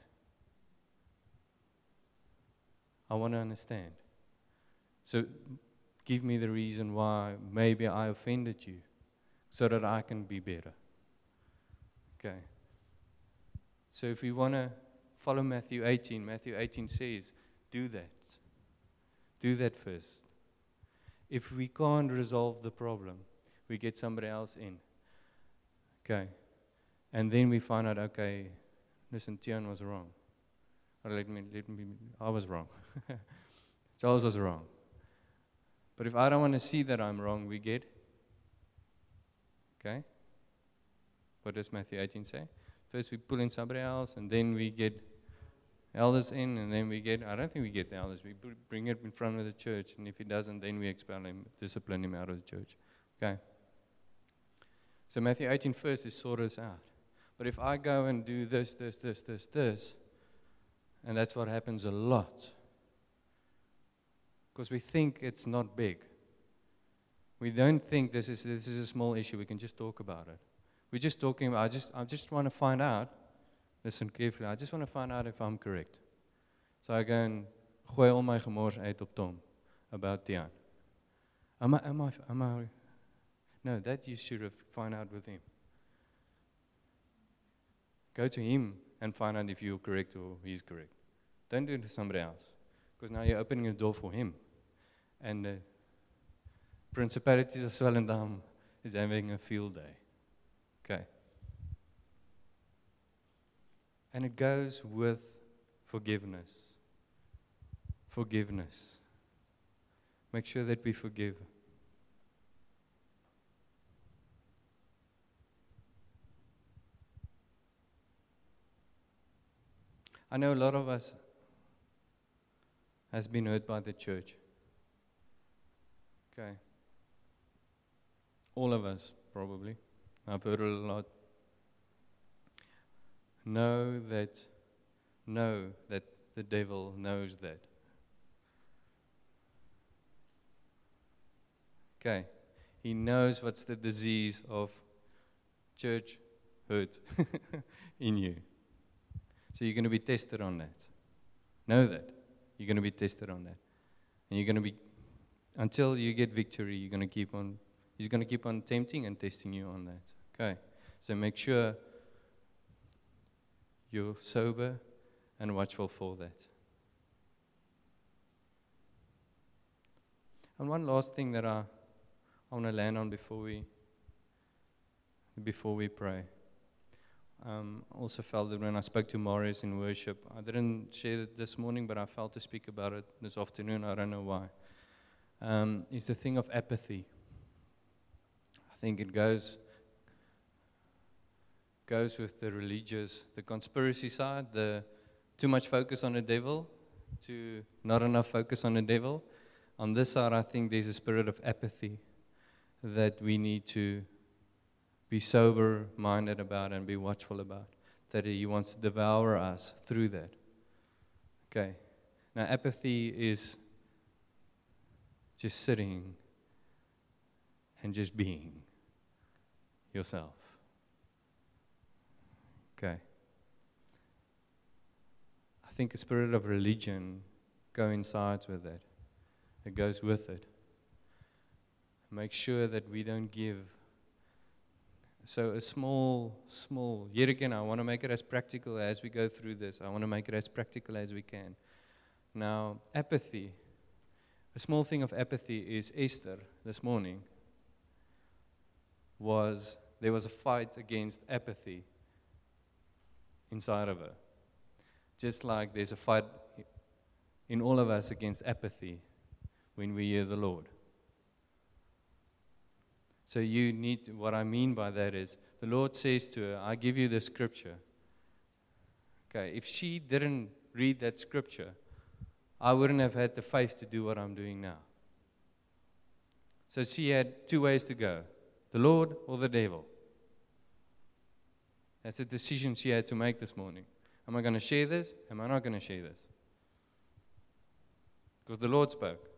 I want to understand. So give me the reason why maybe I offended you so that I can be better. Okay. So if we want to follow Matthew 18, Matthew 18 says, do that. Do that first. If we can't resolve the problem, we get somebody else in. Okay. And then we find out, okay, listen, Tian was wrong. Or let me, let me, I was wrong. Charles was wrong. But if I don't want to see that I'm wrong, we get Okay? What does Matthew 18 say? First we pull in somebody else, and then we get elders in, and then we get, I don't think we get the elders. We bring it in front of the church, and if he doesn't, then we expel him, discipline him out of the church. Okay? So Matthew 18 first is sort us out. But if I go and do this, this, this, this, this, and that's what happens a lot, because we think it's not big. We don't think this is, this is a small issue. We can just talk about it. We're just talking about, I just, I just want to find out, listen carefully, I just want to find out if I'm correct. So I go and gooi al my gemors uit op Tom about Tian. Am I, am I, am I, no, that you should have find out with him. Go to him and find out if you're correct or he's correct. Don't do it to somebody else. Because now you're opening a door for him. And uh, Principalities of Swellendam is having a field day. Okay. And it goes with forgiveness. Forgiveness. Make sure that we forgive. I know a lot of us has been hurt by the church. Okay all of us probably. I've heard a lot. Know that, know that the devil knows that. Okay. He knows what's the disease of church hurt in you. So you're going to be tested on that. Know that. You're going to be tested on that. And you're going to be, until you get victory, you're going to keep on, he's going to keep on tempting and testing you on that. Okay? So make sure you're sober and watchful for that. And one last thing that I, I want to land on before we before we pray. Um, also felt that when I spoke to Marius in worship, I didn't share it this morning, but I felt to speak about it this afternoon. I don't know why. Um, is the thing of apathy. I think it goes goes with the religious, the conspiracy side, the too much focus on the devil, to not enough focus on the devil. On this side, I think there's a spirit of apathy that we need to be sober minded about and be watchful about. That He wants to devour us through that. Okay. Now, apathy is just sitting and just being yourself. Okay. I think a spirit of religion coincides with that. It goes with it. Make sure that we don't give so a small, small, yet again, I want to make it as practical as we go through this. I want to make it as practical as we can. Now, apathy. A small thing of apathy is Esther this morning was there was a fight against apathy inside of her. Just like there's a fight in all of us against apathy when we hear the Lord. So you need to, what I mean by that is the Lord says to her, I give you the scripture. Okay, if she didn't read that scripture, I wouldn't have had the faith to do what I'm doing now. So she had two ways to go the Lord or the devil. That's a decision she had to make this morning. Am I going to share this? Am I not going to share this? Because the Lord spoke.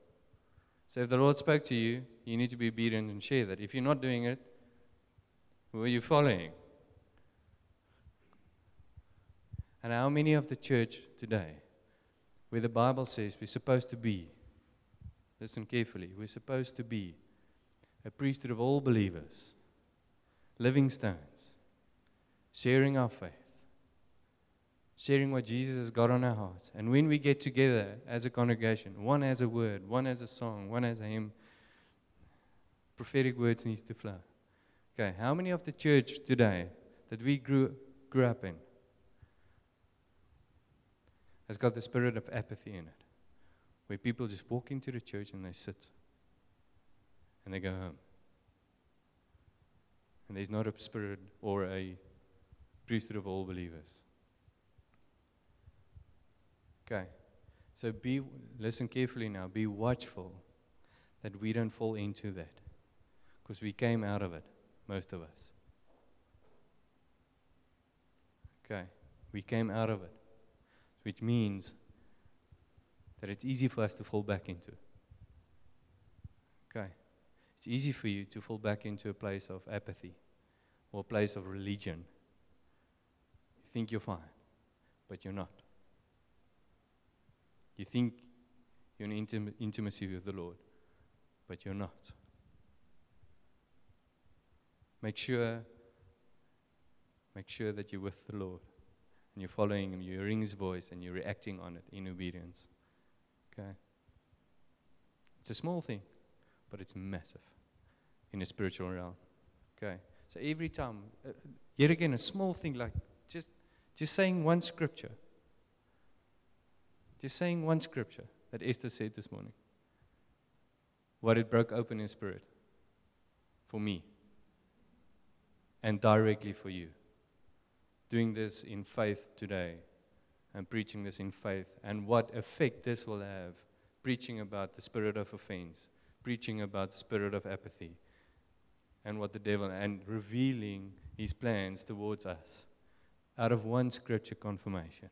So if the Lord spoke to you, you need to be obedient and share that. If you're not doing it, who are you following? And how many of the church today, where the Bible says we're supposed to be, listen carefully, we're supposed to be a priesthood of all believers, living stones, sharing our faith, sharing what Jesus has got on our hearts. And when we get together as a congregation, one has a word, one has a song, one has a hymn, prophetic words needs to flow. Okay, how many of the church today that we grew, grew up in has got the spirit of apathy in it? Where people just walk into the church and they sit and they go home. And there's not a spirit or a priesthood of all believers. Okay. So be listen carefully now. Be watchful that we don't fall into that. Because we came out of it, most of us. Okay. We came out of it. Which means that it's easy for us to fall back into. Okay. It's easy for you to fall back into a place of apathy or a place of religion. Think you're fine, but you're not. You think you're in intim- intimacy with the Lord, but you're not. Make sure, make sure that you're with the Lord and you're following Him, you're hearing His voice, and you're reacting on it in obedience. Okay? It's a small thing, but it's massive in the spiritual realm. Okay? So every time, uh, yet again, a small thing like just, just saying one scripture just saying one scripture that Esther said this morning. What it broke open in spirit for me and directly for you. Doing this in faith today and preaching this in faith and what effect this will have. Preaching about the spirit of offense, preaching about the spirit of apathy and what the devil and revealing his plans towards us out of one scripture confirmation.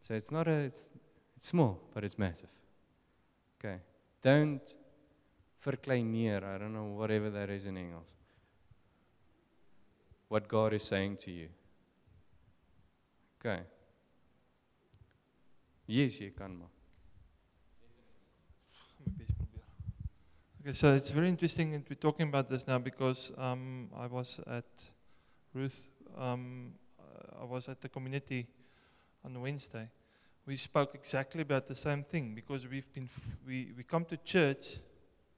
So it's not a, it's, it's small, but it's massive. Okay. Don't verkleineer. I don't know whatever that is in Engels. What God is saying to you. Okay. Yes, jy kan maar. Okay, so it's very interesting that we're talking about this now because um, I was at Ruth, um, I was at the community on Wednesday. We spoke exactly about the same thing because we've been, f- we, we come to church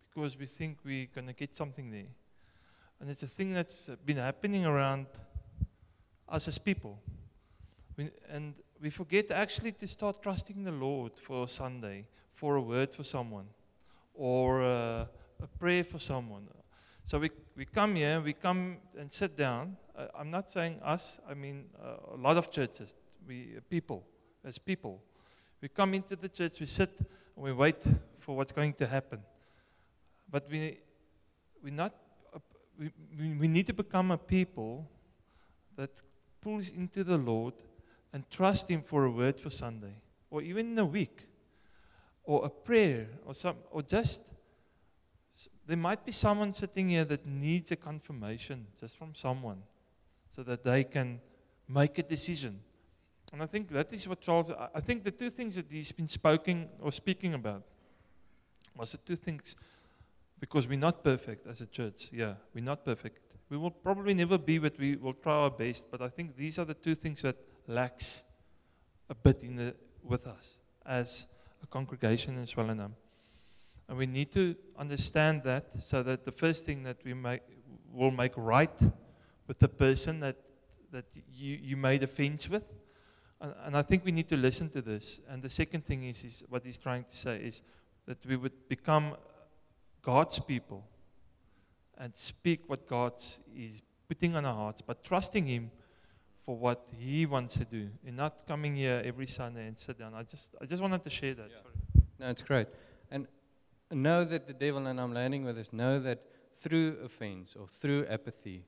because we think we're going to get something there. And it's a thing that's been happening around us as people. We, and we forget actually to start trusting the Lord for a Sunday, for a word for someone, or uh, a prayer for someone. So we, we come here, we come and sit down. I'm not saying us, I mean uh, a lot of churches, we uh, people, as people. We come into the church, we sit, and we wait for what's going to happen. But we, we not, uh, we, we need to become a people that pulls into the Lord and trust Him for a word for Sunday, or even in a week, or a prayer, or some, or just there might be someone sitting here that needs a confirmation just from someone, so that they can make a decision. And I think that is what Charles. I- think the two things that he's been speaking or speaking about was the two things, because we're not perfect as a church. Yeah, we're not perfect. We will probably never be, but we will try our best. But I think these are the two things that lacks a bit in the, with us as a congregation in Swellendam. And we need to understand that so that the first thing that we make, will make right with the person that, that you, you made offense with. And, and I think we need to listen to this. And the second thing is, is what he's trying to say is that we would become God's people and speak what God is putting on our hearts, but trusting Him for what He wants to do, and not coming here every Sunday and sit down. I just, I just wanted to share that. Yeah. No, it's great. And know that the devil, and I'm landing with this, know that through offense or through apathy,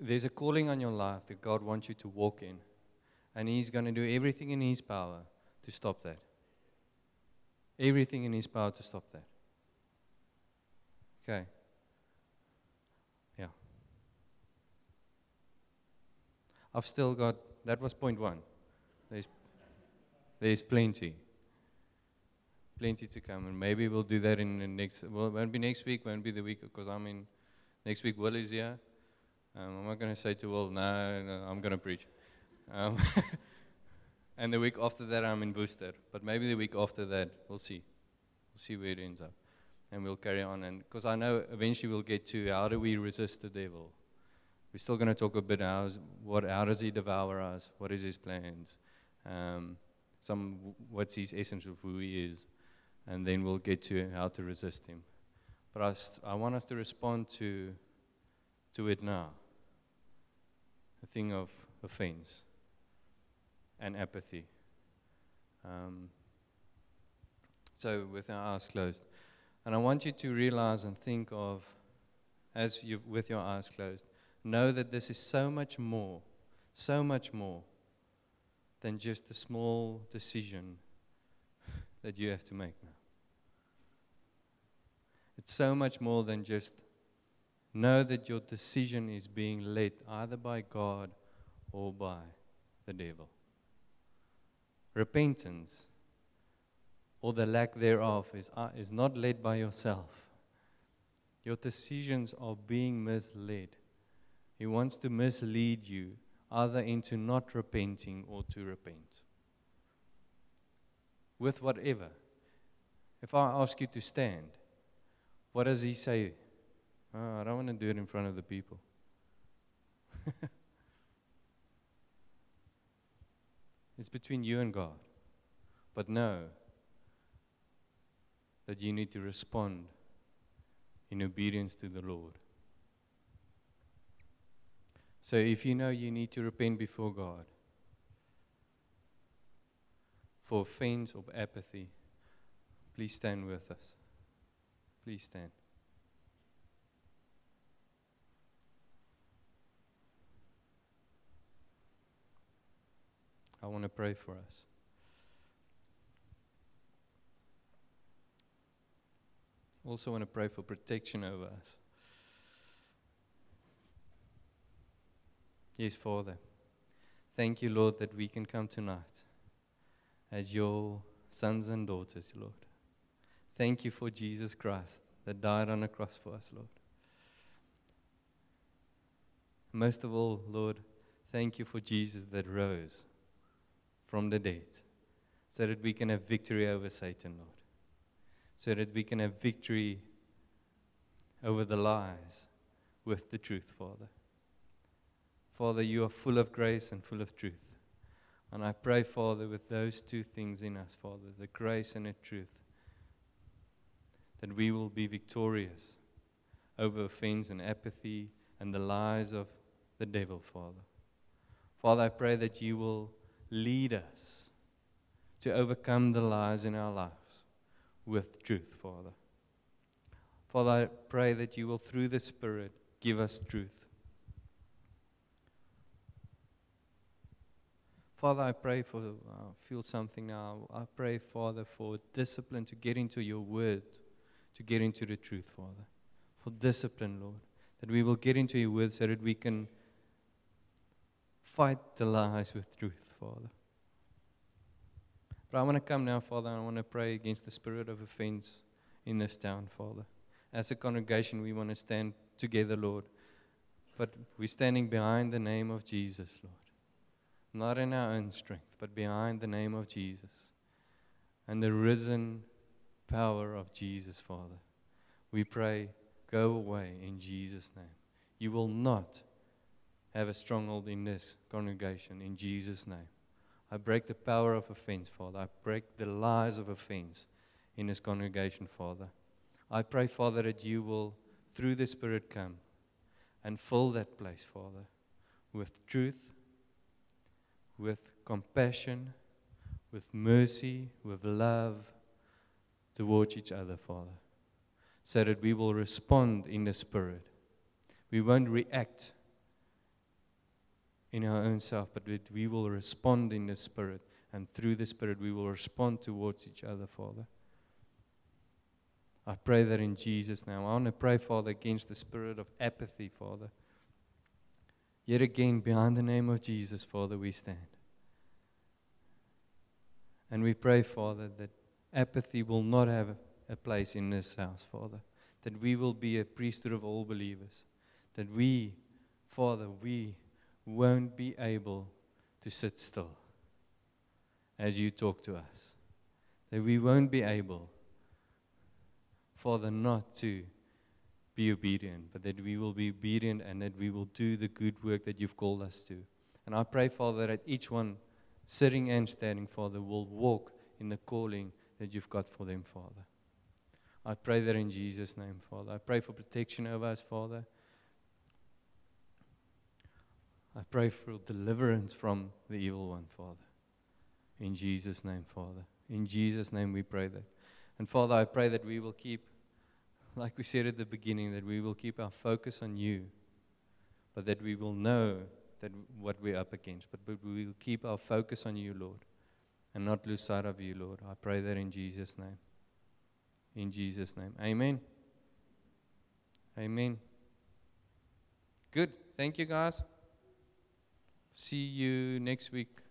there's a calling on your life that God wants you to walk in. And He's going to do everything in His power to stop that. Everything in His power to stop that. Okay. Yeah. I've still got, that was point one. There's, there's plenty plenty to come, and maybe we'll do that in the next. Well, won't be next week, won't be the week because I'm in. Next week, Will is here. Um, I'm not going to say to Will, no, no I'm going to preach. Um, and the week after that, I'm in Booster. But maybe the week after that, we'll see. We'll see where it ends up, and we'll carry on. And because I know eventually we'll get to how do we resist the devil. We're still going to talk a bit how, what, how does he devour us? What is his plans? Um, some what's his essence of who he is and then we'll get to how to resist him. But I, I want us to respond to, to it now. a thing of offense and apathy. Um, so, with our eyes closed. And I want you to realize and think of, as you with your eyes closed, know that this is so much more, so much more than just a small decision that you have to make now. It's so much more than just know that your decision is being led either by God or by the devil. Repentance or the lack thereof is, uh, is not led by yourself. Your decisions are being misled. He wants to mislead you either into not repenting or to repent with whatever. If I ask you to stand, what does he say? Oh, I don't want to do it in front of the people. it's between you and God. But know that you need to respond in obedience to the Lord. So if you know you need to repent before God for offense or apathy, please stand with us. Please stand. I want to pray for us. also want to pray for protection over us. Yes, Father. Thank you, Lord, that we can come tonight as your sons and daughters, Lord. Thank you for Jesus Christ that died on the cross for us, Lord. Most of all, Lord, thank you for Jesus that rose from the dead so that we can have victory over Satan, Lord. So that we can have victory over the lies with the truth, Father. Father, you are full of grace and full of truth. And I pray, Father, with those two things in us, Father, the grace and the truth, that we will be victorious over offense and apathy and the lies of the devil, Father. Father, I pray that you will lead us to overcome the lies in our lives with truth, Father. Father, I pray that you will, through the Spirit, give us truth. Father, I pray for, I feel something now. I pray, Father, for discipline to get into your word, to get into the truth, Father. For discipline, Lord. That we will get into your word so that we can fight the lies with truth, Father. But I want to come now, Father, and I want to pray against the spirit of offense in this town, Father. As a congregation, we want to stand together, Lord. But we're standing behind the name of Jesus, Lord not in our own strength, but behind the name of Jesus and the risen power of Jesus, Father. We pray, go away in Jesus' name. You will not have a stronghold in this congregation in Jesus' name. I break the power of offense, Father. I break the lies of offense in this congregation, Father. I pray, Father, that you will, through the Spirit, come and fill that place, Father, with truth with compassion, with mercy, with love towards each other, Father, so that we will respond in the Spirit. We won't react in our own self, but that we will respond in the Spirit. And through the Spirit, we will respond towards each other, Father. I pray that in Jesus' name. I want to pray, Father, against the spirit of apathy, Father. Yet again, behind the name of Jesus, Father, we stand. And we pray, Father, that apathy will not have a place in this house, Father. That we will be a priesthood of all believers. That we, Father, we won't be able to sit still as you talk to us. That we won't be able, Father, not to be obedient, but that we will be obedient and that we will do the good work that you've called us to. And I pray, Father, that each one sitting and standing, Father, will walk in the calling that you've got for them, Father. I pray that in Jesus' name, Father. I pray for protection over us, Father. I pray for deliverance from the evil one, Father. In Jesus' name, Father. In Jesus' name we pray that. And Father, I pray that we will keep, like we said at the beginning, that we will keep our focus on you, but that we will know that what we're up against, but, but we will keep our focus on you, Lord, and not lose sight of you, Lord. I pray that in Jesus' name. In Jesus' name. Amen. Amen. Good. Thank you, guys. See you next week.